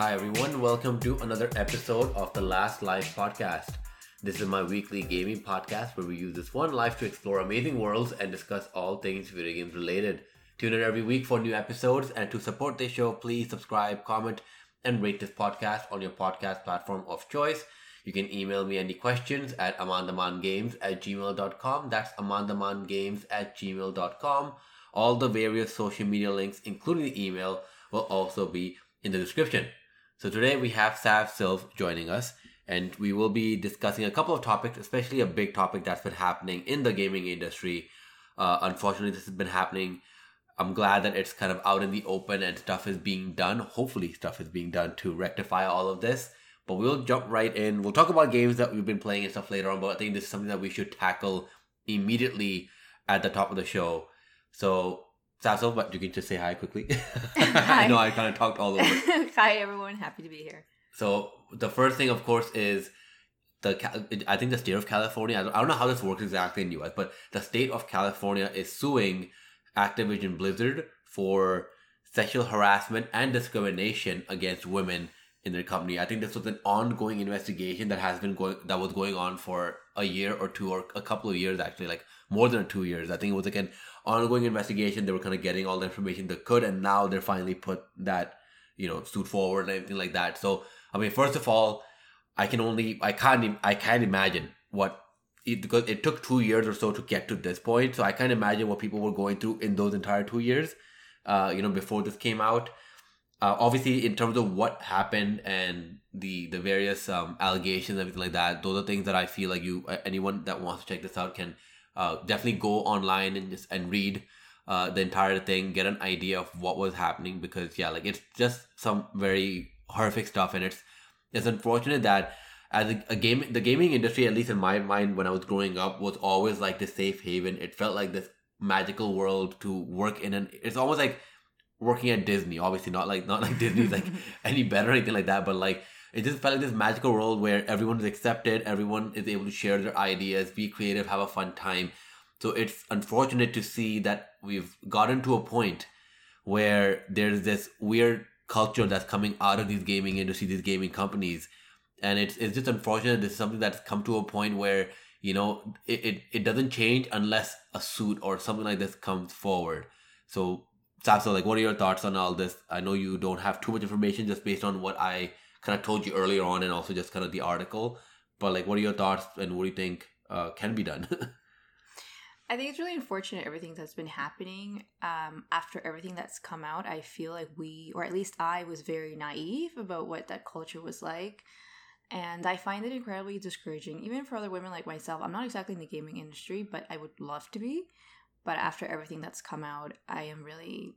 Hi, everyone. Welcome to another episode of the Last Life podcast. This is my weekly gaming podcast where we use this one life to explore amazing worlds and discuss all things video games related. Tune in every week for new episodes, and to support this show, please subscribe, comment, and rate this podcast on your podcast platform of choice. You can email me any questions at amandamangames at gmail.com. That's amandamangames at gmail.com. All the various social media links, including the email, will also be in the description. So today we have Sav Silv joining us, and we will be discussing a couple of topics, especially a big topic that's been happening in the gaming industry. Uh, unfortunately, this has been happening. I'm glad that it's kind of out in the open and stuff is being done. Hopefully, stuff is being done to rectify all of this. But we'll jump right in. We'll talk about games that we've been playing and stuff later on. But I think this is something that we should tackle immediately at the top of the show. So Sasso, but you can just say hi quickly. I know I kind of talked all over. hi, everyone. Happy to be here. So the first thing, of course, is the I think the state of California. I don't, I don't know how this works exactly in the U.S., but the state of California is suing Activision Blizzard for sexual harassment and discrimination against women in their company. I think this was an ongoing investigation that has been going that was going on for a year or two or a couple of years actually, like more than two years. I think it was like an ongoing investigation. They were kind of getting all the information they could, and now they're finally put that you know suit forward and everything like that. So I mean, first of all, I can only I can't I can't imagine what it, because it took two years or so to get to this point. So I can't imagine what people were going through in those entire two years. Uh, you know, before this came out. Uh, obviously, in terms of what happened and the the various um, allegations, everything like that, those are things that I feel like you anyone that wants to check this out can uh, definitely go online and just and read uh, the entire thing, get an idea of what was happening because yeah, like it's just some very horrific stuff, and it's it's unfortunate that as a, a game the gaming industry, at least in my mind, when I was growing up, was always like the safe haven. It felt like this magical world to work in, and it's almost like working at Disney. Obviously, not like not like Disney's like any better or anything like that, but like it just felt like this magical world where everyone is accepted, everyone is able to share their ideas, be creative, have a fun time. So it's unfortunate to see that we've gotten to a point where there's this weird culture that's coming out of these gaming industry, these gaming companies. And it's it's just unfortunate this is something that's come to a point where, you know, it, it, it doesn't change unless a suit or something like this comes forward. So Sasso, like what are your thoughts on all this? I know you don't have too much information just based on what I kind of told you earlier on and also just kind of the article. But like, what are your thoughts and what do you think uh, can be done? I think it's really unfortunate everything that's been happening. Um, after everything that's come out, I feel like we, or at least I, was very naive about what that culture was like. And I find it incredibly discouraging, even for other women like myself. I'm not exactly in the gaming industry, but I would love to be. But after everything that's come out, I am really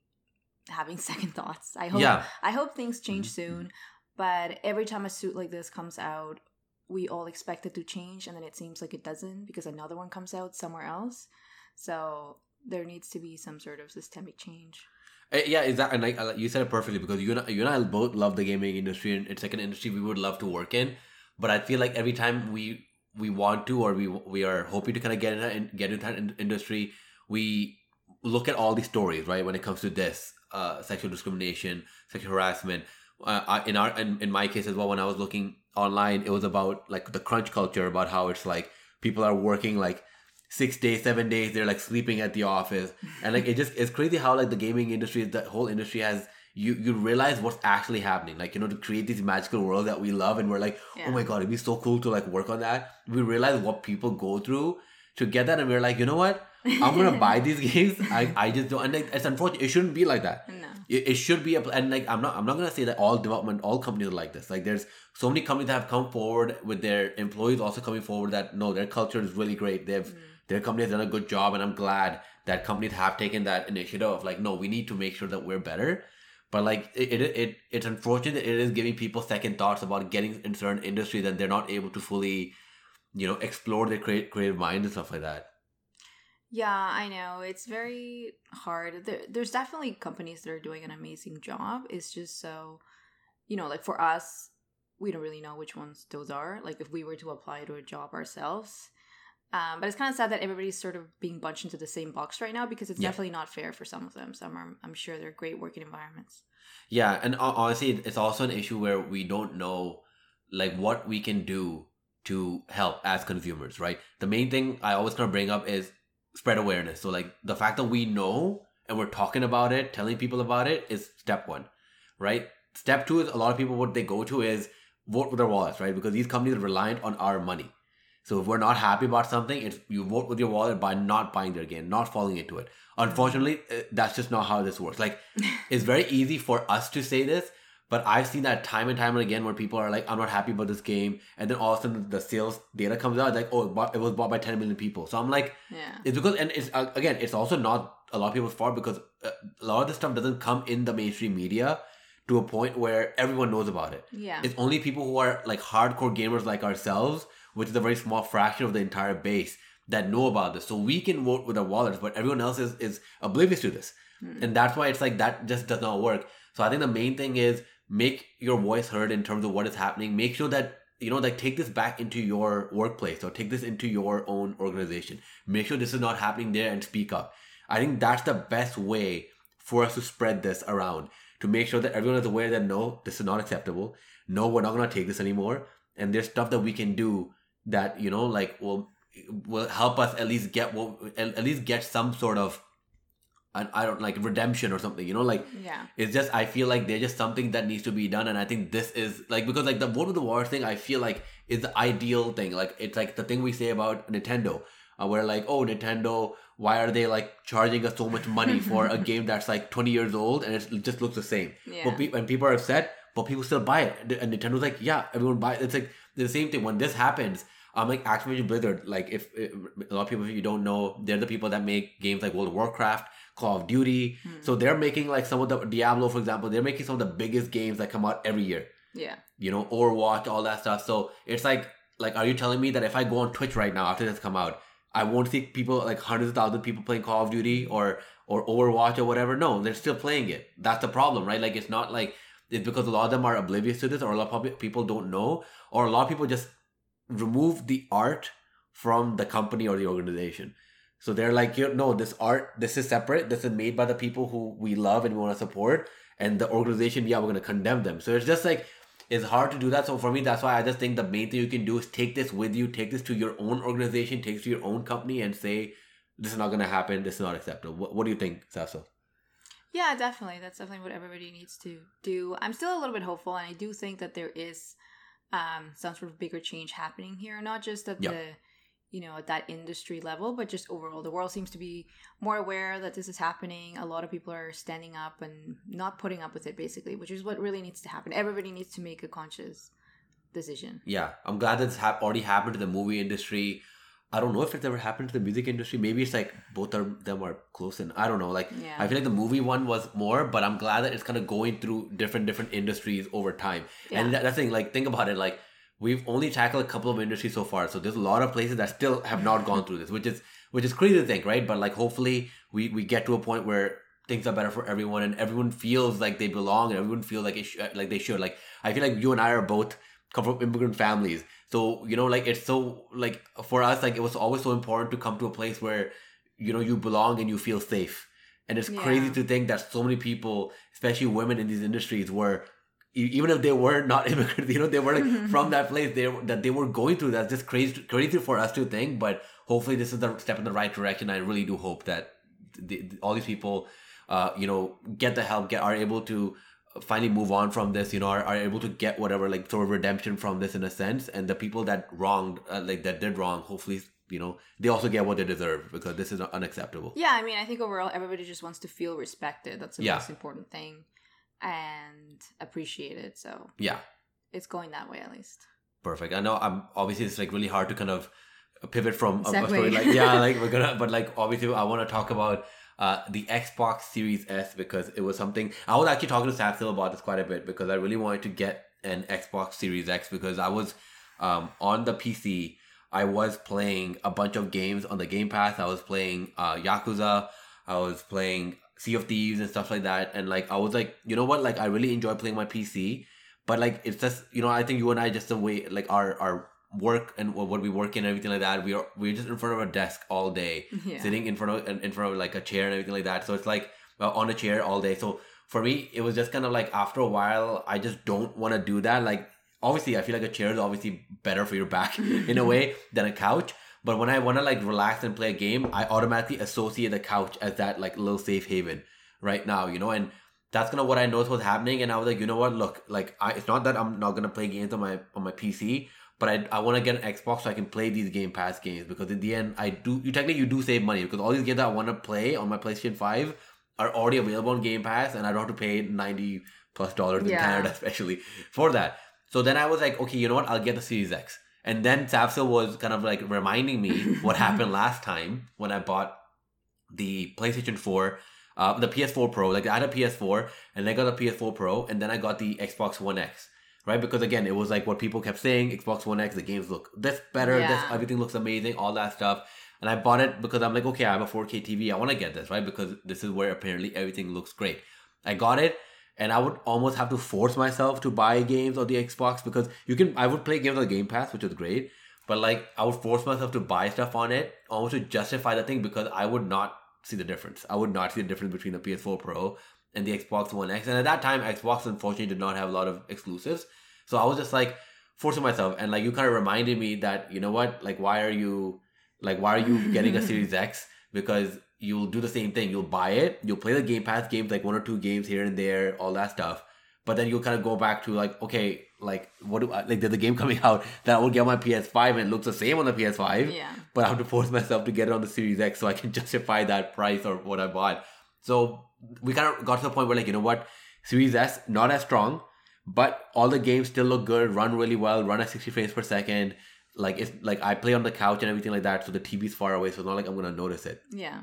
having second thoughts. I hope yeah. I hope things change mm-hmm. soon. But every time a suit like this comes out, we all expect it to change, and then it seems like it doesn't because another one comes out somewhere else. So there needs to be some sort of systemic change. Uh, yeah, exactly. And like you said it perfectly because you and I, you and I both love the gaming industry, and it's like an industry we would love to work in. But I feel like every time we we want to, or we we are hoping to kind of get in and get into that industry, we look at all these stories, right? When it comes to this, uh, sexual discrimination, sexual harassment, uh, in our in, in my case as well when i was looking online it was about like the crunch culture about how it's like people are working like six days seven days they're like sleeping at the office. And like it just it's crazy how like the gaming industry the whole industry has you you realize what's actually happening. Like you know to create this magical world that we love and we're like yeah. oh my god it'd be so cool to like work on that. We realize what people go through to get that and we're like you know what i'm gonna buy these games. I i just don't and like, it's unfortunate it shouldn't be like that. No. It, it should be a and like i'm not i'm not gonna say that all development all companies are like this. Like there's so many companies that have come forward with their employees also coming forward that no their culture is really great. They've mm. their company has done a good job and i'm glad that companies have taken that initiative of like no we need to make sure that we're better. But like it, it, it it's unfortunate that it is giving people second thoughts about getting in certain industries that they're not able to fully you know explore their creative creative mind and stuff like that yeah, I know. It's very hard. There, there's definitely companies that are doing an amazing job. It's just so, you know, like for us, we don't really know which ones those are. Like if we were to apply to a job ourselves, Um, but it's kind of sad that everybody's sort of being bunched into the same box right now because it's Yeah. definitely not fair for some of them. Some are, I'm sure they're great working environments. Yeah, and honestly, it's also an issue where we don't know like what we can do to help as consumers, right? The main thing I always kind of bring up is spread awareness. So like the fact that we know and we're talking about it, telling people about it is step one, right? Step two is a lot of people what they go to is vote with their wallets, right? Because these companies are reliant on our money. So if we're not happy about something, it's you vote with your wallet by not buying their game, not falling into it. Unfortunately, uh, that's just not how this works. Like it's very easy for us to say this, but I've seen that time and time and again where people are like, "I'm not happy about this game," and then all of a sudden the sales data comes out like, "Oh, it, bought, it was bought by 10 million people." So I'm like, Yeah. it's because, and it's uh, again, it's also not a lot of people's fault because uh, a lot of this stuff doesn't come in the mainstream media to a point where everyone knows about it. Yeah. It's only people who are like hardcore gamers like ourselves, which is a very small fraction of the entire base, that know about this. So we can vote with our wallets, but everyone else is, is oblivious to this. Hmm. And that's why it's like that just does not work. So I think the main thing is make your voice heard in terms of what is happening. Make sure that you know, like take this back into your workplace or take this into your own organization. Make sure this is not happening there and speak up. I think that's the best way for us to spread this around to make sure that everyone is aware that no, this is not acceptable. No, we're not going to take this anymore. And there's stuff that we can do that you know, like will will help us at least get what at at least get some sort of, an, I don't like redemption or something. You know, like yeah. it's just I feel like there's just something that needs to be done, and I think this is like because like the vote of the war thing, I feel like is the ideal thing. Like it's like the thing we say about Nintendo, uh, where like oh Nintendo, why are they like charging us so much money for a game that's like 20 years old and it just looks the same? Yeah. But pe- when people are upset, but people still buy it, and Nintendo's like yeah, everyone buy it. It's like the same thing when this happens. I'm um, like Activision Blizzard, like if, if a lot of people if you don't know, they're the people that make games like World of Warcraft, Call of Duty. Hmm. So they're making like some of the Diablo, for example, they're making some of the biggest games that come out every year. Yeah. You know, Overwatch, all that stuff. So it's like, like, are you telling me that if I go on Twitch right now after this come out, I won't see people like hundreds of thousands of people playing Call of Duty or or Overwatch or whatever? No, they're still playing it. That's the problem, right? Like, it's not like it's because a lot of them are oblivious to this, or a lot of people don't know, or a lot of people just remove the art from the company or the organization. So they're like, you know, this art, this is separate. This is made by the people who we love and we want to support. And the organization, yeah, we're going to condemn them. So it's just like, it's hard to do that. So for me, that's why I just think the main thing you can do is take this with you, take this to your own organization, take this to your own company and say, this is not going to happen. This is not acceptable. What, what do you think, Sasso? Yeah, definitely. That's definitely what everybody needs to do. I'm still a little bit hopeful, and I do think that there is um, some sort of bigger change happening here, not just at Yeah. You know at that industry level, but just overall. The world seems to be more aware that this is happening. A lot of people are standing up and not putting up with it, basically, which is what really needs to happen. Everybody needs to make a conscious decision. Yeah, I'm glad that's hap- already happened to the movie industry. I don't know if it's ever happened to the music industry. Maybe it's like both of them are close, and I don't know. Like Yeah. I feel like the movie one was more, but I'm glad that it's kind of going through different different industries over time. And Yeah. that, that's the thing. Like think about it. Like we've only tackled a couple of industries so far, so there's a lot of places that still have not gone through this, which is which is crazy to think, right? But like hopefully we we get to a point where things are better for everyone and everyone feels like they belong and everyone feels like it sh- like they should. Like I feel like you and I are both come from immigrant families. So, you know, like it's so like for us, like it was always so important to come to a place where, you know, you belong and you feel safe. And it's crazy to think that so many people, especially women in these industries, were even if they were not immigrants, you know, they were like from that place, they that they were going through. That's just crazy, crazy for us to think. But hopefully, this is the step in the right direction. I really do hope that the, all these people, uh, you know, get the help, get are able to finally move on from this you know are, are able to get whatever like sort of redemption from this in a sense and the people that wronged uh, like that did wrong hopefully you know they also get what they deserve because this is unacceptable Yeah, I mean, I think overall everybody just wants to feel respected. That's the Yeah. most important thing, and appreciated. So. Yeah. It's going that way at least. perfect. I know i'm obviously it's like really hard to kind of pivot from a, a story like yeah like we're gonna but like obviously i want to talk about uh the xbox series s because it was something i was actually talking to sam Still about this quite a bit because i really wanted to get an xbox series x because i was um on the pc i was playing a bunch of games on the game pass. I was playing uh yakuza. I was playing sea of thieves and stuff like that and like i was like you know what like i really enjoy playing my pc but like it's just you know i think you and i just the way like our our work and what we work in and everything like that, we are we're just in front of a desk all day, Yeah. sitting in front of in front of like a chair and everything like that. So it's like well, on a chair all day. So for me, it was just kind of like after a while, I just don't want to do that. Like obviously, I feel like a chair is obviously better for your back in a way than a couch. But when I want to like relax and play a game, I automatically associate the couch as that like little safe haven right now, you know, and that's kind of what I noticed was happening. And I was like, you know what, look, like I, it's not that I'm not gonna play games on my on my PC, but I, I want to get an Xbox so I can play these Game Pass games because in the end, I do you technically you do save money because all these games that I want to play on my PlayStation Five are already available on Game Pass, and I don't have to pay ninety plus dollars in Yeah. Canada, especially for that. So then I was like, okay, you know what, I'll get the Series X. And then Sapsil was kind of like reminding me what happened last time when I bought the PlayStation 4, uh, the PS4 Pro. Like I had a PS4 and I got a PS4 Pro and then I got the Xbox One X. Right? Because again, it was like what people kept saying, Xbox One X, the games look this better, this everything looks amazing, all that stuff. And I bought it because I'm like, okay, I have a 4K TV. I want to get this, right? Because this is where apparently everything looks great. I got it and I would almost have to force myself to buy games on the Xbox because you can I would play games on the Game Pass, which is great. But like I would force myself to buy stuff on it almost to justify the thing because I would not see the difference. I would not see the difference between the PS4 Pro and the Xbox One X. And at that time, Xbox unfortunately did not have a lot of exclusives. So I was just like forcing myself. And like you kind of reminded me that, you know what, like why are you like why are you getting a Series X? Because you'll do the same thing. You'll buy it, you'll play the Game Pass games, like one or two games here and there, all that stuff. But then you'll kind of go back to like, okay, like what do I like there's a game coming out that I will get on my PS5 and it looks the same on the PS5 Yeah. but I have to force myself to get it on the Series X so I can justify that price or what I bought. So we kind of got to the point where like, you know what, Series S not as strong, but all the games still look good, run really well, run at 60 frames per second. Like it's like I play on the couch and everything like that, so the TV's far away, so it's not like I'm gonna notice it. Yeah.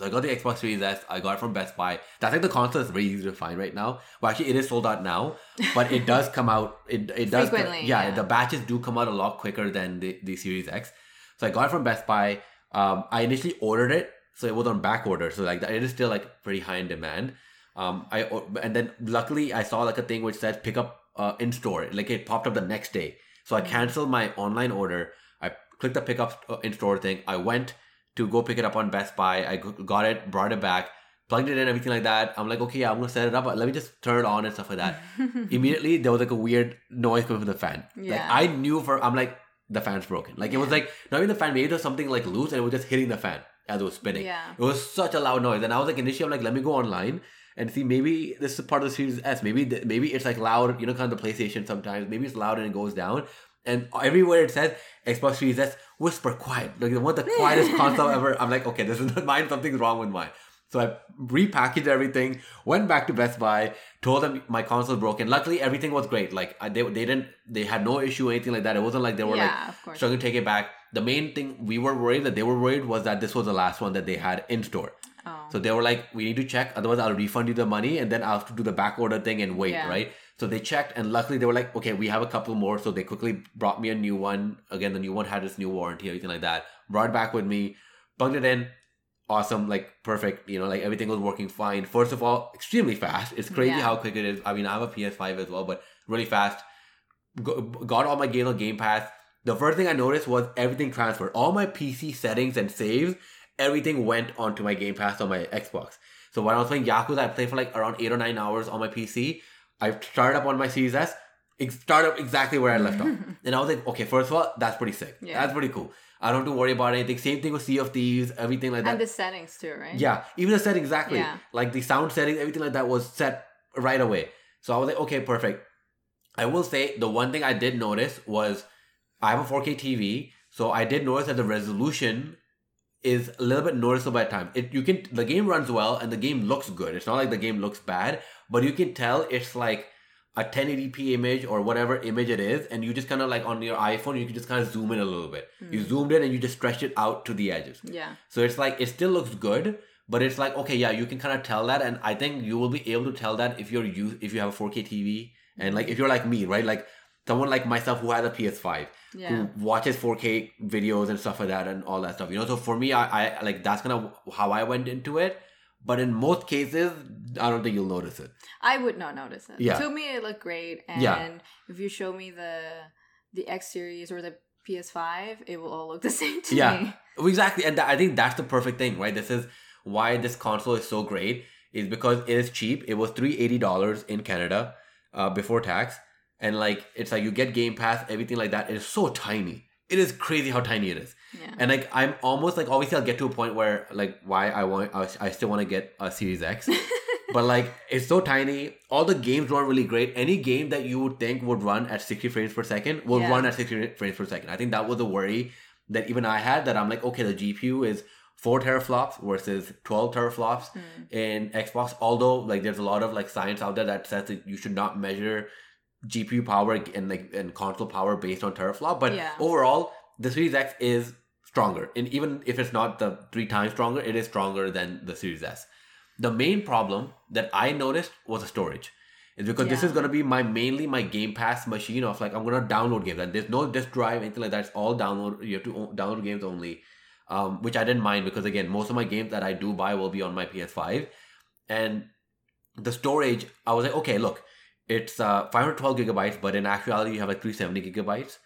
So I got the Xbox Series S. I got it from Best Buy. That's like the console is very easy to find right now. Well, actually, it is sold out now, but it does come out. It it does. Frequently, yeah, yeah. the batches do come out a lot quicker than the, the Series X. So I got it from Best Buy. Um, I initially ordered it, so it was on back order. So like it is still like pretty high in demand. Um, I and then luckily I saw like a thing which said pick up uh, in store. Like it popped up the next day. So I canceled my online order. I clicked the pick up uh, in store thing. I went to go pick it up on Best Buy. I got it, brought it back, plugged it in, everything like that. I'm like, okay, yeah, I'm gonna set it up. But let me just turn it on and stuff like that. Immediately, there was like a weird noise coming from the fan. Like Yeah. I knew for I'm like the fan's broken. Like it was like not even the fan. Maybe there's something like loose and it was just hitting the fan as it was spinning. Yeah. It was such a loud noise, and I was like, initially, I'm like, let me go online and see. Maybe this is part of the Series S. Maybe maybe it's like loud. You know, kind of the PlayStation sometimes. Maybe it's loud and it goes down. And everywhere it says Xbox Series S, whisper quiet. Like the one the quietest console ever. I'm like, okay, this is not mine. Something's wrong with mine. So I repackaged everything, went back to Best Buy, told them my console broken. Luckily, everything was great. Like I, they, they didn't, they had no issue or anything like that. It wasn't like they were like yeah, course. struggling to take it back. The main thing we were worried that they were worried was that this was the last one that they had in store. Oh. So they were like, we need to check, otherwise I'll refund you the money and then I'll have to do the back order thing and wait, Yeah. right? So they checked and luckily they were like, okay, we have a couple more. So they quickly brought me a new one. Again, the new one had its new warranty, everything like that. Brought it back with me, plugged it in. Awesome, like perfect, you know, like everything was working fine. First of all, extremely fast. It's crazy Yeah. how quick it is. I mean, I have a PS5 as well, but really fast. Go- Got all my games on Game Pass. The first thing I noticed was everything transferred. All my PC settings and saves, everything went onto my Game Pass on my Xbox. So when I was playing Yakuza, I played for like around eight or nine hours on my PC. I started up on my Series S, started up exactly where I left off. And I was like, okay, first of all, that's pretty sick. Yeah. That's pretty cool. I don't have to worry about anything. Same thing with Sea of Thieves, everything like that. and the settings too, right? Yeah, even the setting exactly. Yeah. Like the sound settings, everything like that was set right away. So I was like, okay, perfect. I will say the one thing I did notice was I have a 4K TV, so I did notice that the resolution is a little bit noticeable at times. It you can the game runs well and the game looks good. It's not like the game looks bad, but you can tell it's like a 1080p image or whatever image it is, and you just kind of like on your iPhone, you can just kind of zoom in a little bit. You hmm. zoomed in and you just stretched it out to the edges. Yeah. So it's like it still looks good, but it's like okay, yeah, you can kind of tell that, and I think you will be able to tell that if you're you if you have a 4K TV, and like if you're like me, right, like someone like myself who has a PS5 Yeah. who watches 4K videos and stuff like that and all that stuff, you know. So for me, I, I like that's kind of how I went into it. But in most cases, I don't think you'll notice it. I would not notice it. Yeah. To me, it looked great. And Yeah. if you show me the the X series or the PS5, it will all look the same to Yeah. me. Exactly, and tha- I think that's the perfect thing, right? This is why this console is so great, is because it is cheap. It was three eighty dollars in Canada uh, before tax, and like it's like you get Game Pass, everything like that. It is so tiny. It is crazy how tiny it is, Yeah. and like I'm almost like obviously I'll get to a point where like why I want I, still want to get a Series X, but like it's so tiny. All the games run really great. Any game that you would think would run at sixty frames per second will Yeah. run at sixty frames per second. I think that was the worry that even I had that I'm like, okay, the GPU is four teraflops versus 12 teraflops Mm. in Xbox. Although like there's a lot of like science out there that says that you should not measure GPU power and like and console power based on teraflop. But Yeah. overall, the Series X is stronger. And even if it's not the three times stronger, it is stronger than the Series S. The main problem that I noticed was the storage. Is because this is gonna be my mainly my Game Pass machine of like I'm gonna download games and there's no disk drive anything like that. It's all download. You have to download games only, um, which I didn't mind because again most of my games that I do buy will be on my PS5, and the storage I was like okay look it's uh 512 gigabytes but in actuality you have like 370 gigabytes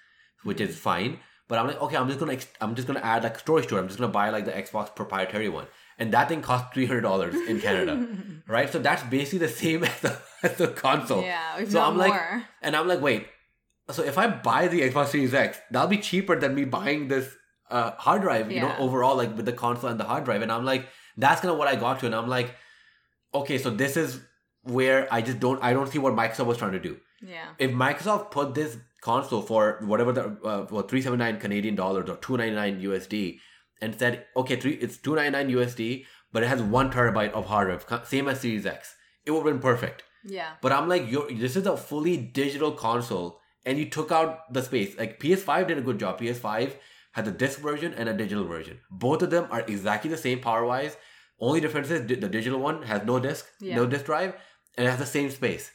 which is fine. But I'm like okay I'm just gonna ex- I'm just gonna add like storage to it I'm just gonna buy like the Xbox proprietary one. And that thing costs three hundred dollars in Canada. Right? So that's basically the same as the, as the console. Yeah, So I'm like- and I'm like, wait, so if I buy the Xbox Series X, that'll be cheaper than me buying this uh, hard drive, you know, overall, like with the console and the hard drive. And I'm like, that's kind of what I got to. And I'm like, okay, so this is where I just don't, I don't see what Microsoft was trying to do. yeah. If Microsoft put this console for whatever the, uh, for 379 Canadian dollars or 299 USD and said, okay, three, it's 299 USD, but it has one terabyte of hard drive, same as Series X, it would have been perfect. Yeah. But I'm like, you're, this is a fully digital console, and you took out the space. Like PS5 did a good job. PS5 had the disc version and a digital version. Both of them are exactly the same power wise. Only difference is the digital one has no disc, Yeah. no disc drive, and it has the same space.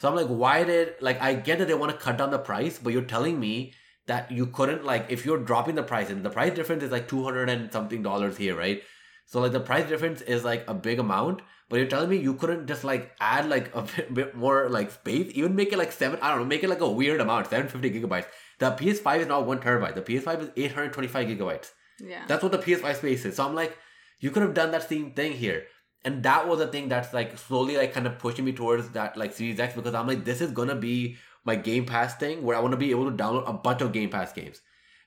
So I'm like, why did like I get that they want to cut down the price, but you're telling me that you couldn't like if you're dropping the price and the price difference is like two hundred and something dollars here, right? So like the price difference is like a big amount, but you're telling me you couldn't just like add like a bit, bit more like space, even make it like seven, I don't know, make it like a weird amount, 750 gigabytes. The PS5 is not one terabyte. The PS5 is 825 gigabytes. Yeah. That's what the PS5 space is. So I'm like, you could have done that same thing here. And that was the thing that's like slowly like kind of pushing me towards that like Series X because I'm like, this is gonna be my Game Pass thing where I want to be able to download a bunch of Game Pass games.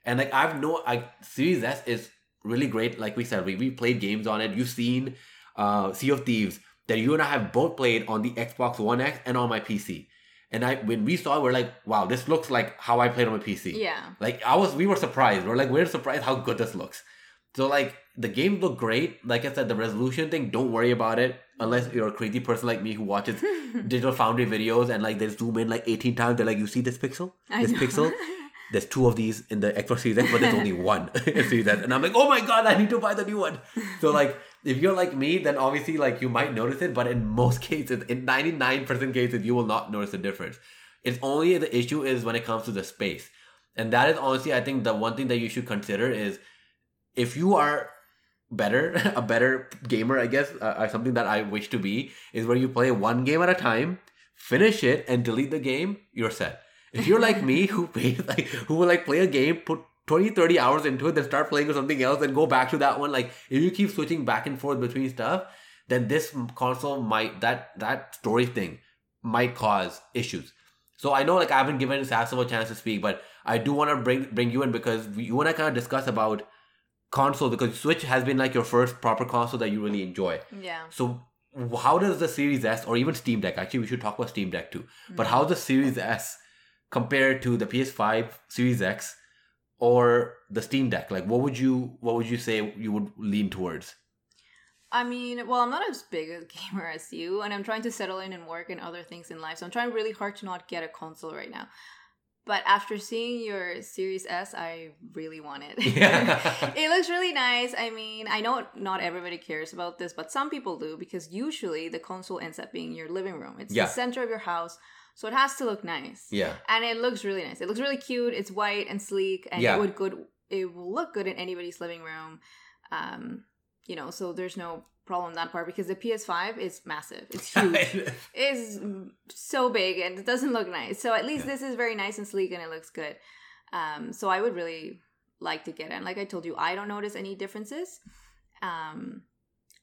And like I've no like Series S is really great. Like we said, we, we played games on it. You've seen uh Sea of Thieves that you and I have both played on the Xbox One X and on my PC. And I when we saw it, we're like, wow, this looks like how I played on my PC. Yeah. Like I was, we were surprised. We're like, we're surprised how good this looks. So like the games look great. Like I said, the resolution thing, don't worry about it unless you're a crazy person like me who watches Digital Foundry videos and like they zoom in like 18 times. They're like, you see this pixel? I This know. pixel? There's two of these in the Xbox Series X, but there's only one in Series S. And I'm like, oh my god, I need to buy the new one. So like, if you're like me, then obviously like you might notice it, but in most cases, in 99% cases, you will not notice the difference. It's only the issue is when it comes to the space. And that is honestly, I think the one thing that you should consider is if you are better, a better gamer, I guess, uh, uh, something that I wish to be, is where you play one game at a time, finish it, and delete the game, you're set. If you're like me, who plays like who will like play a game, put 20, 30 hours into it, then start playing something else, and go back to that one, like if you keep switching back and forth between stuff, then this console might that that story thing might cause issues. So I know like I haven't given Sasso a chance to speak, but I do want to bring bring you in because you and I kind of discuss about console because Switch has been like your first proper console that you really enjoy. Yeah. So how does the Series S or even Steam Deck? Actually, we should talk about Steam Deck too. Mm-hmm. But how does the Series S compare to the PS5, Series X, or the Steam Deck? Like, what would you what would you say you would lean towards? I mean, well, I'm not as big a gamer as you, and I'm trying to settle in and work and other things in life. So I'm trying really hard to not get a console right now. But after seeing your Series S, I really want it. Yeah. it looks really nice. I mean, I know not everybody cares about this, but some people do because usually the console ends up being your living room. It's Yeah. the center of your house, so it has to look nice. Yeah. And it looks really nice. It looks really cute. It's white and sleek, and Yeah. it would good. It will look good in anybody's living room. Um, you know, so there's no problem that part because the PS5 is massive. It's huge. It's so big and it doesn't look nice. So at least Yeah. this is very nice and sleek and it looks good. Um, so I would really like to get it. And like I told you, I don't notice any differences. Um,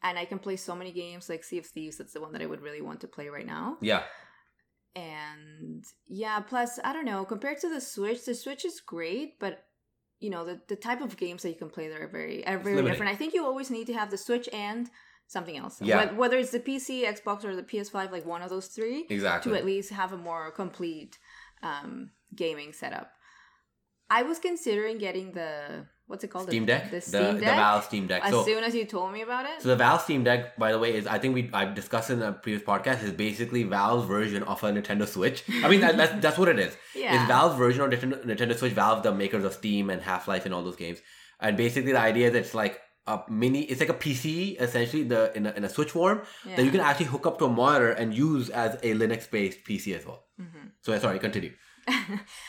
and I can play so many games like Sea of Thieves. That's the one that I would really want to play right now. Yeah. And yeah, plus I don't know. Compared to the Switch, the Switch is great, but you know the, the type of games that you can play there are very are very different. I think you always need to have the Switch and something else. Yeah. Wh- Whether it's the PC, Xbox, or the PS5, like one of those three, Exactly. to at least have a more complete um, gaming setup. I was considering getting the what's it called? Steam Deck, The the, Steam the Deck. Valve Steam Deck. as So, soon as you told me about it. so the Valve Steam Deck, by the way, is I think we I've discussed in a previous podcast is basically Valve's version of a Nintendo Switch. I mean that, that's that's what it is. yeah. It's Valve's version of Nintendo, Nintendo Switch. Valve, the makers of Steam and Half Life and all those games. And basically, the idea is it's like a mini. It's like a PC essentially, the in a, in a Switch form yeah. that you can actually hook up to a monitor and use as a Linux based PC as well. Mhm. So sorry, continue.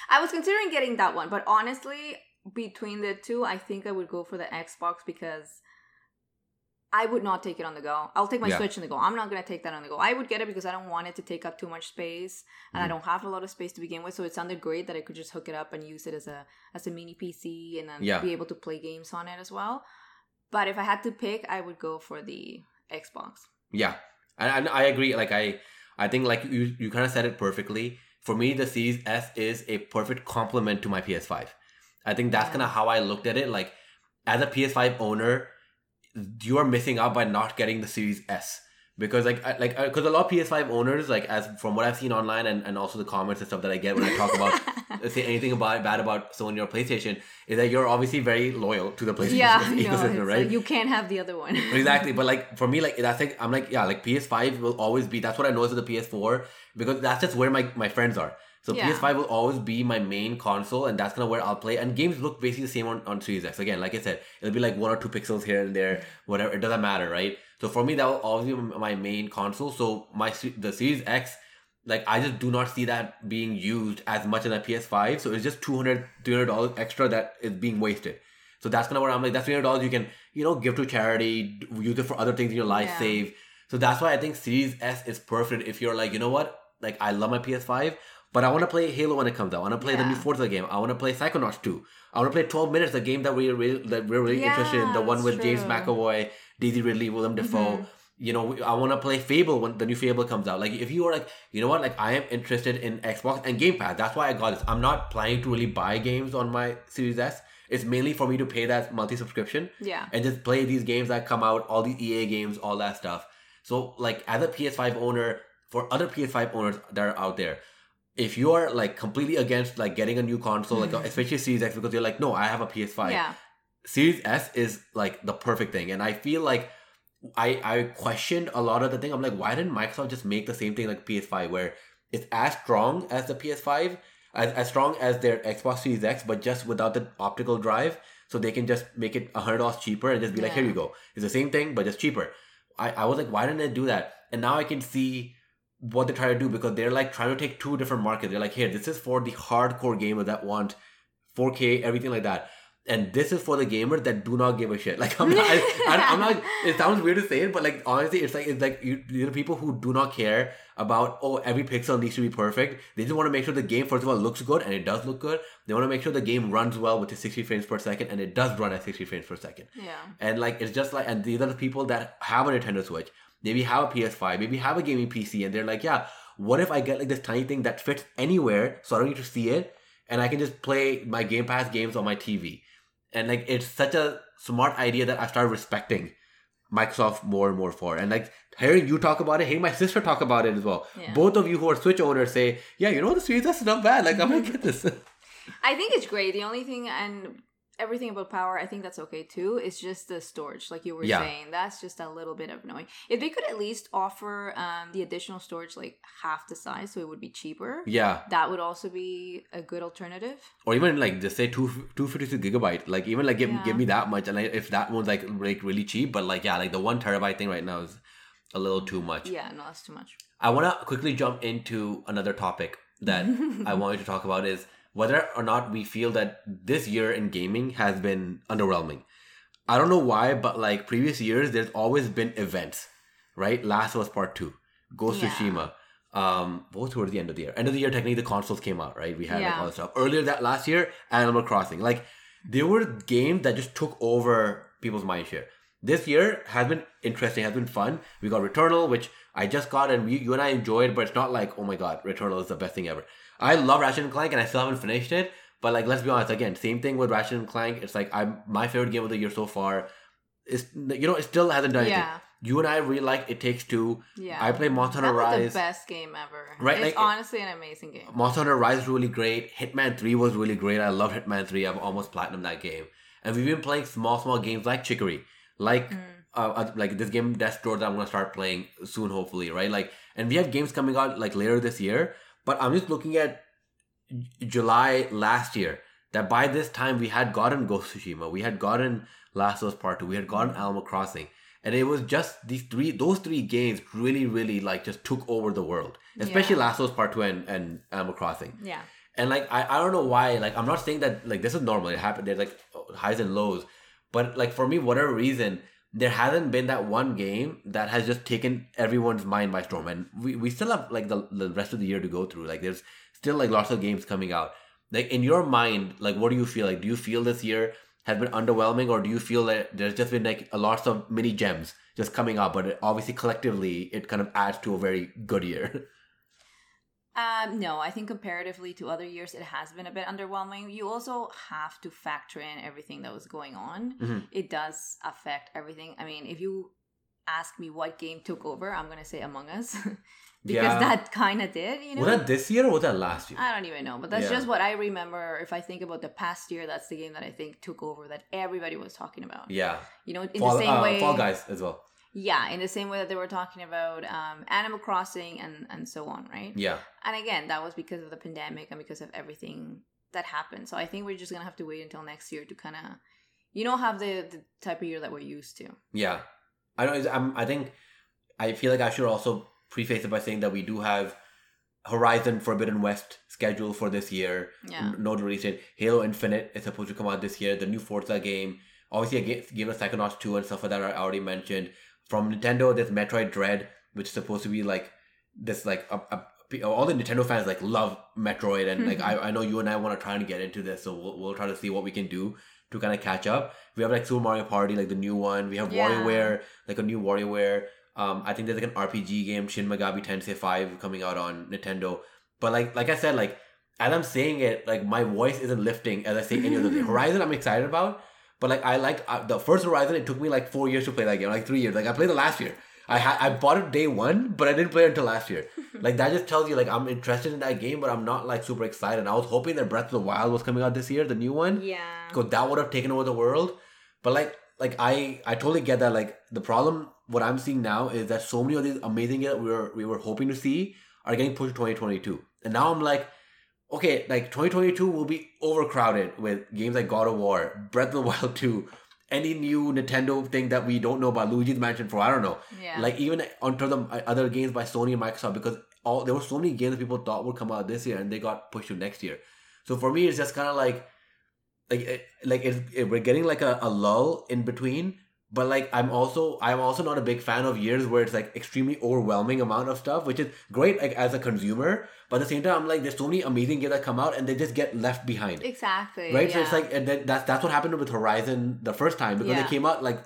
I was considering getting that one, but honestly, between the two, I think I would go for the Xbox because I would not take it on the go. I'll take my Yeah. Switch on the go. I'm not gonna take that on the go. I would get it because I don't want it to take up too much space, and I Mhm. don't have a lot of space to begin with. So it sounded great that I could just hook it up and use it as a as a mini PC, and then Yeah. be able to play games on it as well. But if I had to pick, I would go for the Xbox. Yeah, and, and I agree. Like I, I think like you, you kind of said it perfectly. For me, the Series S is a perfect complement to my PS5. I think that's Yeah. kind of how I looked at it. Like as a PS5 owner, you are missing out by not getting the Series S because like I, like uh, because a lot of PS5 owners like as from what I've seen online and, and also the comments and stuff that I get when I talk about say anything about bad about Sony or PlayStation is that you're obviously very loyal to the PlayStation yeah, ecosystem, it's right? like you can't have the other one. exactly but like for me like that's like i'm like yeah like ps5 will always be that's what i know is the ps4 because that's just where my my friends are so Yeah. ps5 will always be my main console and that's kind of where i'll play. And games look basically the same on, on series x. Again like i said it'll be like one or two pixels here and there whatever it doesn't matter right? So for me that will always be my main console. So my the series x like i just do not see that being used as much as a ps5 so it's just 200 300 dollars extra that is being wasted. So that's kind of where i'm like that's 300 dollars you can you know give to charity use it for other things in your life Yeah. save. So that's why i think series s is perfect if you're like you know what? Like i love my ps5 but i want to play halo when it comes out. I want to play the new Yeah. forza game. I want to play psychonauts 2 i want to play 12 minutes the game that we're really that we're really Yeah, interested in. The one with james mcavoy daisy ridley willem dafoe. Mhm. you know i want to play fable when the new fable comes out. Like if you are like you know what? Like i am interested in xbox and game pass. That's why i got this. I'm not planning to really buy games on my series s. It's mainly for me to pay that monthly subscription Yeah. and just play these games that come out, all these EA games, all that stuff. So, like, as a PS5 owner, for other PS5 owners that are out there, if you are like completely against like getting a new console, like mm-hmm. especially Series X, because you're like, no, I have a PS5. Yeah. Series S is like the perfect thing, and I feel like I I questioned a lot of the thing. I'm like, why didn't Microsoft just make the same thing like PS5, where it's as strong as the PS5, as as strong as their Xbox Series X, but just without the optical drive, so they can just make it a hundred dollars cheaper and just be like, here you go, it's the same thing but just cheaper. I I was like, why didn't they do that? And now I can see what they try to do because they're like trying to take two different markets. They're like, here, this is for the hardcore gamer that want 4K, everything like that. And this is for the gamers that do not give a shit. Like I'm not, I, I, am not. It sounds weird to say it, but like honestly, it's like it's like you, you know, people who do not care about oh every pixel needs to be perfect. They just want to make sure the game first of all looks good, and it does look good. They want to make sure the game runs well with the 60 frames per second, and it does run at 60 frames per second. Yeah. And like it's just like and these are the people that have a Nintendo Switch, maybe have a PS5, maybe have a gaming PC, and they're like, yeah, what if I get like this tiny thing that fits anywhere, so I don't need to see it, and I can just play my Game Pass games on my TV. And like it's such a smart idea that I started respecting Microsoft more and more for. And like hearing you talk about it, hearing my sister talk about it as well. Yeah. Both of you who are Switch owners say, yeah, you know the Series S is not bad. Like I'm gonna get this. I think it's great. The only thing and everything about power, I think that's okay too. It's just the storage, like you were Yeah. saying. That's just a little bit of annoying. If they could at least offer um, the additional storage like half the size, so it would be cheaper. yeah. That would also be a good alternative. or even like just say two two fifty six gigabyte. Like even like give Yeah. give me that much, and like, if that one's like like really cheap, but like yeah, like the one terabyte thing right now is a little too much. Yeah, no, that's too much. I want to quickly jump into another topic that I wanted to talk about is whether or not we feel that this year in gaming has been underwhelming. I don't know why, but like previous years, there's always been events, right? Last of Us Part Two, Ghost of Yeah. Tsushima, um, was towards the end of the year? End of the year, technically, the consoles came out, right? We had like all the stuff earlier that last year. Animal Crossing, like there were games that just took over people's mind share. This year has been interesting, has been fun. We got Returnal, which I just got, and we, you and I enjoyed, but it's not like, oh my god, Returnal is the best thing ever. I love Ratchet and Clank, and I still haven't finished it. But like, let's be honest, again, same thing with Ratchet and Clank. It's like I'm my favorite game of the year so far. Is you know, it still hasn't done anything. Yeah. You and I really like It Takes Two. Yeah. I play Monster Hunter Rise. the best game ever. Right, It's like- honestly an amazing game. Monster Hunter Rise is really great. Hitman 3 was really great. I love Hitman 3. I've almost platinum that game. And we've been playing small, small games like Chicory. Like Mm. uh, uh, like this game Death Door that I'm gonna start playing soon, hopefully, right? Like and we have games coming out like later this year. But I'm just looking at July last year that by this time we had gotten Ghost Tsushima, we had gotten Last of Us Part 2, we had gotten Animal Crossing. And it was just these three those three games really, really like just took over the world. Especially Yeah. Last of Us Part 2 and, and Animal Crossing. Yeah. And like I, I don't know why. Like I'm not saying that like this is normal. It happened. There's like highs and lows. But like for me, whatever reason, there hasn't been that one game that has just taken everyone's mind by storm. And we, we still have like the, the rest of the year to go through. Like there's still like lots of games coming out. Like in your mind, like what do you feel like? Do you feel this year has been underwhelming, or do you feel that there's just been like a lots of mini gems just coming out? But it, obviously, collectively, it kind of adds to a very good year. Um, no, I think comparatively to other years, it has been a bit underwhelming. You also have to factor in everything that was going on. Mhm. It does affect everything. I mean, if you ask me what game took over, I'm gonna say Among Us because Yeah. that kind of did. You know, Was that this year or was that last year? I don't even know, but that's Yeah. just what I remember. If I think about the past year, that's the game that I think took over that everybody was talking about. Yeah. You know, in Fall, the same uh, way. Fall Guys as well. Yeah, in the same way that they were talking about um, Animal Crossing and and so on, right? Yeah. And again, that was because of the pandemic and because of everything that happened. So I think we're just gonna have to wait until next year to kind of, you know, have the the type of year that we're used to. Yeah. I don't. I'm, I think. I feel like I should also preface it by saying that we do have Horizon Forbidden West scheduled for this year. Yeah. No release date. Halo Infinite is supposed to come out this year. The new Forza game. Obviously, a ga- game of Psychonauts 2 and stuff like that I already mentioned. From Nintendo, there's Metroid Dread, which is supposed to be like this, like a, a, all the Nintendo fans like love Metroid, and like I, I know you and I want to try and get into this, so we'll, we'll try to see what we can do to kind of catch up. We have like Super Mario Party, like the new one. We have Yeah. WarioWare, like a new WarioWare. Um, I think there's like an RPG game, Shin Megami Tensei 5 coming out on Nintendo. But like like I said, like as I'm saying it, like my voice isn't lifting as I say any other thing. Horizon, I'm excited about, but like I like uh, the first Horizon. It took me like four years to play that game, like three years. Like I played it last year. I had I bought it day one, but I didn't play it until last year. like that just tells you like I'm interested in that game, but I'm not like super excited. I was hoping that Breath of the Wild was coming out this year, the new one Yeah. because that would have taken over the world. But like, like I, I totally get that. Like the problem, what I'm seeing now is that so many of these amazing games that we were we were hoping to see are getting pushed to 2022, and now I'm like, okay, like 2022 will be overcrowded with games like God of War, Breath of the Wild 2, any new Nintendo thing that we don't know about, Luigi's Mansion 4, I don't know. Yeah. Like even on terms of uh, other games by Sony and Microsoft, because all there were so many games that people thought would come out this year and they got pushed to next year. So for me, it's just kind of like, like, eh, like it's, it, we're getting like a, a lull in between. But like I'm also I'm also not a big fan of years where it's like extremely overwhelming amount of stuff, which is great like as a consumer. But at the same time, I'm like there's so many amazing games that come out and they just get left behind exactly. right? So it's like and then that's that's what happened with Horizon the first time because Yeah. it came out like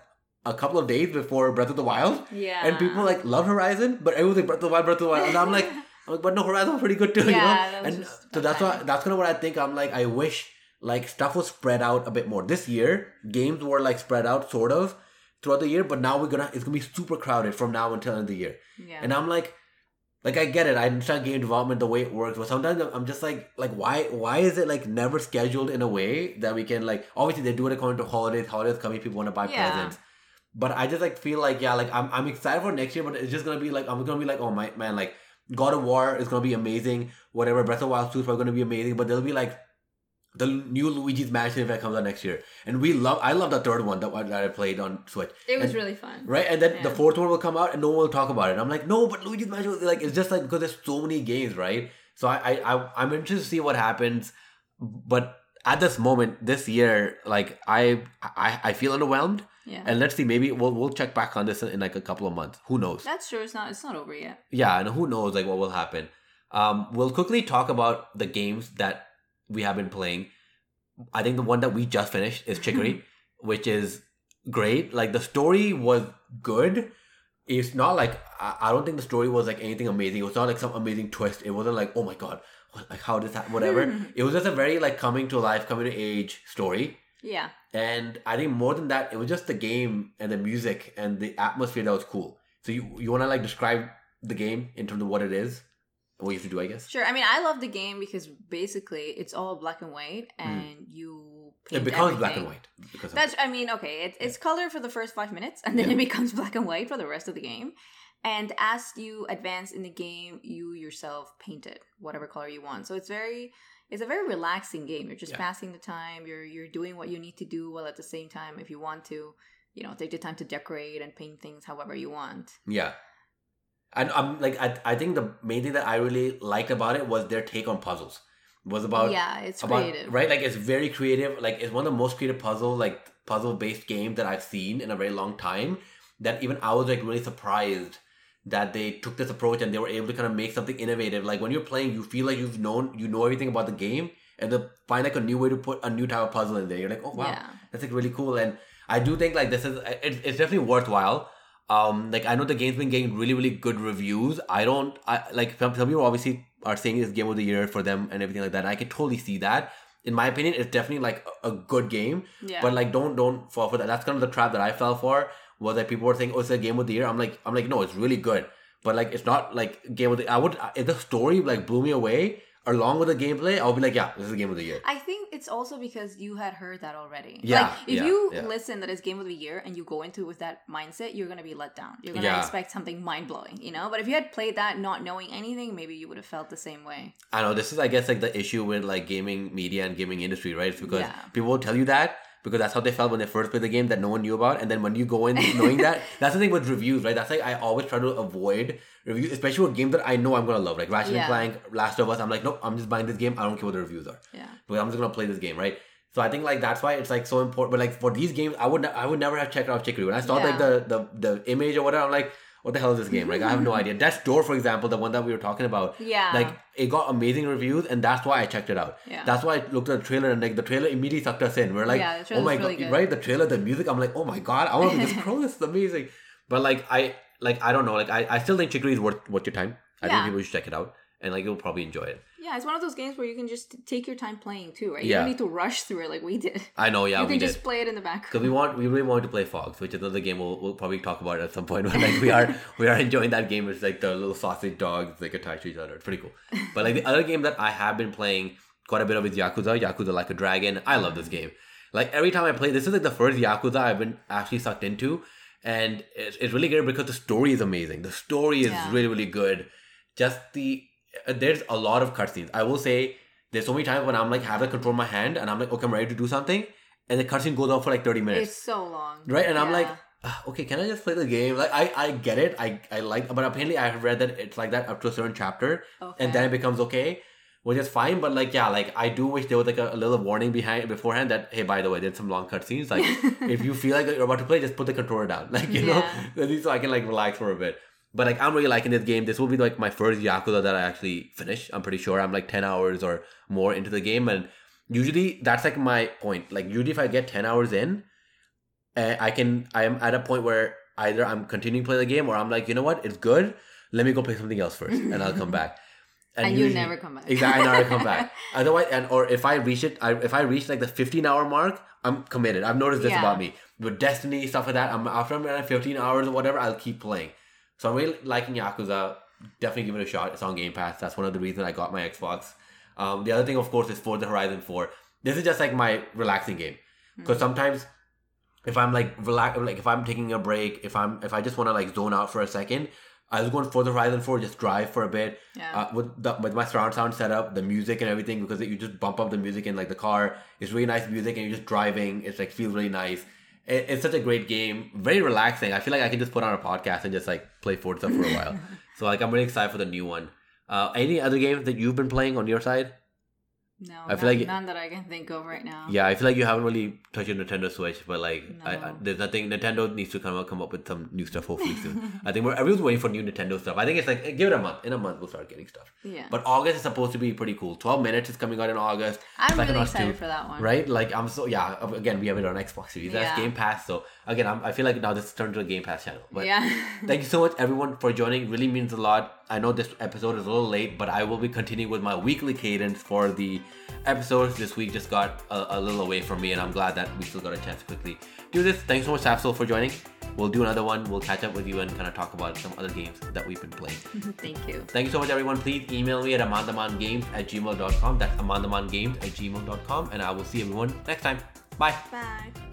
a couple of days before Breath of the Wild, yeah. and people like love Horizon, but everyone's like Breath of the Wild, Breath of the Wild, and I'm like, I'm like, but no, Horizon was pretty good too, Yeah, you know. And so that's what that's kind of what I think. I'm like, I wish like stuff was spread out a bit more. This year, games were like spread out sort of throughout the year, but now we're gonna it's gonna be super crowded from now until end of the year. yeah. And I'm like, like I get it. I understand game development the way it works, but sometimes I'm just like, like why why is it like never scheduled in a way that we can like obviously they do it according to holidays. Holidays coming, people want to buy Yeah. presents. But I just like feel like yeah, like I'm I'm excited for next year, but it's just gonna be like I'm gonna be like oh my man, like God of War is gonna be amazing. Whatever Breath of Wild 2 is probably gonna be amazing, but there'll be like the new Luigi's Mansion if that comes out next year. And we love I love the third one that, that I played on Switch. it was and- really fun. Right, and then the fourth one will come out, and no one will talk about it. I'm like, no, but Luigi's Mansion, was- like, it's just like because there's so many games, right? So I, I, I I'm interested to see what happens, but at this moment, this year, like, I, I, I feel underwhelmed. Yeah. And let's see, maybe we'll we'll check back on this in, in like a couple of months. Who knows? That's true. It's not. It's not over yet. yeah, and who knows like what will happen. Um, we'll quickly talk about the games that we have been playing. I think the one that we just finished is Chicory, which is great. Like the story was good. It's not like I, I don't think the story was like anything amazing. It was not like some amazing twist. It wasn't like oh my god, what, like how did that whatever. it was just a very like coming to life, coming to age story. Yeah. And I think more than that, it was just the game and the music and the atmosphere that was cool. So you you want to like describe the game in terms of what it is, what you have to do, I guess. Sure. I mean, I love the game because basically it's all black and white, and you. Mm. It paint becomes black and white because That's. I mean, okay. It's it's color for the first five minutes, and then Yeah. it becomes black and white for the rest of the game. And as you advance in the game, you yourself paint it whatever color you want. So it's very. It's a very relaxing game. You're just Yeah. passing the time. You're you're doing what you need to do while at the same time, if you want to, you know, take the time to decorate and paint things however you want. Yeah. And I'm like I I think the main thing that I really liked about it was their take on puzzles. It was about yeah, it's about creative. right like it's very creative. Like it's one of the most creative puzzle like puzzle based game that I've seen in a very long time. That even I was like really surprised that they took this approach and they were able to kind of make something innovative. Like when you're playing, you feel like you've known you know everything about the game, and they find like a new way to put a new type of puzzle in there. You're like, oh wow, Yeah. that's like really cool. And I do think like this is it's, it's definitely worthwhile. Um, like I know the game's been getting really really good reviews. I don't I like some, some people obviously are saying it's game of the year for them and everything like that. I can totally see that. In my opinion, it's definitely like a, a good game. Yeah. But like don't don't fall for that. That's kind of the trap that I fell for. Was that people were saying, "Oh, it's a game of the year." I'm like, I'm like, no, it's really good, but like, it's not like game of the. I would if the story like blew me away along with the gameplay, I'll be like, yeah, this is a game of the year. I think it's also because you had heard that already. Yeah, Like if yeah, you yeah. listen that it's game of the year and you go into it with that mindset, you're gonna be let down. You're gonna Yeah. expect something mind blowing, you know? But if you had played that not knowing anything, maybe you would have felt the same way. I know this is, I guess, like the issue with like gaming media and gaming industry, right? It's because people will tell you that because that's how they felt when they first played the game that no one knew about, and then when you go in knowing that, that's the thing with reviews, right? That's like I always try to avoid reviews, especially with games that I know I'm gonna love, like Ratchet Yeah. and Clank, Last of Us. I'm like, nope, I'm just buying this game. I don't care what the reviews are. Yeah. but I'm just gonna play this game, right? So I think like that's why it's like so important. But like for these games, I would ne- I would never have checked out Chicory. When I saw like the, the the image or whatever, I'm like, what the hell is this game? Like I have no idea. Death's Door, for example, the one that we were talking about, Yeah. like it got amazing reviews, and that's why I checked it out. Yeah. That's why I looked at the trailer and like the trailer immediately sucked us in. We're like, Yeah, oh my really god, good. right? The trailer, the music. I'm like, oh my god, I want to be this pro. This is amazing. But like I like I don't know. Like I, I still think Chicory is worth worth your time. I Yeah. think people should check it out, and like you'll probably enjoy it. Yeah, it's one of those games where you can just take your time playing too, right? You Yeah. don't need to rush through it like we did. I know, yeah, you we can did. just play it in the background. Because we want, we really wanted to play Phogs, which is another game we'll, we'll probably talk about at some point. But like we are, we are enjoying that game. It's like the little sausage dogs like attached to each other. It's pretty cool. But like the other game that I have been playing quite a bit of is Yakuza. Yakuza Like a Dragon. I love this game. Like every time I play, this is like the first Yakuza I've been actually sucked into, and it's, it's really good because the story is amazing. The story is Yeah. really really good. Just the there's a lot of cutscenes. I will say there's so many times when I'm like have the control in my hand and I'm like okay I'm ready to do something, and the cutscene goes on for like 30 minutes. It's so long. right? And i'm like "Ah, okay can i just play the game? Like i i get it. I i like but apparently i have read that it's like that up to a certain chapter okay. and then it becomes okay which is fine but like yeah like i do wish there was like a, a little warning behind beforehand that hey by the way there's some long cutscenes. Like if you feel like you're about to play just put the controller down. Like you know? At least so i can like relax for a bit but like i'm really liking this game this will be like my first yakuza that i actually finish i'm pretty sure i'm like 10 hours or more into the game and usually that's like my point like usually if i get 10 hours in uh, i can i am at a point where either i'm continuing to play the game or i'm like you know what it's good let me go play something else first and i'll come back and, you usually- never come back. Exactly, I never come back. Otherwise, and or if I reach it, I, if I reach like the 15 hour mark, I'm committed. I've noticed this Yeah. about me with Destiny stuff like that. I'm after I'm at 15 hours or whatever, I'll keep playing. So I'm really liking Yakuza. Definitely give it a shot. It's on Game Pass. That's one of the reasons I got my Xbox. Um, the other thing, of course, is Forza Horizon 4. This is just like my relaxing game because sometimes if I'm like relax, like if I'm taking a break, if I'm if I just want to like zone out for a second, I was going Forza Horizon 4, just drive for a bit Yeah. uh, with the, with my surround sound setup, the music and everything, because you just bump up the music in like the car. It's really nice music, and you're just driving. It's like feels really nice. It, it's such a great game, very relaxing. I feel like I can just put on a podcast and just like play Forza for a while. so like I'm really excited for the new one. Uh, any other games that you've been playing on your side? No, I feel none, like- none that I can think of right now. Yeah, I feel like you haven't really touched your Nintendo Switch, but like, I, I, there's nothing. Nintendo needs to come up, come up with some new stuff hopefully soon. I think we're everyone's waiting for new Nintendo stuff. I think it's like give it a month. In a month, we'll start getting stuff. Yeah. But August is supposed to be pretty cool. Twelve minutes is coming out in August. I'm really excited 2, for that one. Right? Like I'm so yeah. Again, we have it on Xbox Series. That's Yeah. Game Pass. So again, I'm, I feel like now this turned to a Game Pass channel. But yeah. Thank you so much, everyone, for joining. Really means a lot. I know this episode is a little late, but I will be continuing with my weekly cadence for the episodes. This week just got a, a little away from me, and I'm glad that we still got a chance to quickly do this. Thanks so much, Sapsol, for joining. We'll do another one. We'll catch up with you and kind of talk about some other games that we've been playing. Thank you. Thank you so much, everyone. Please email me at amandamangames at gmail.com. That's amandamangames at gmail.com, and I will see everyone next time. Bye. Bye.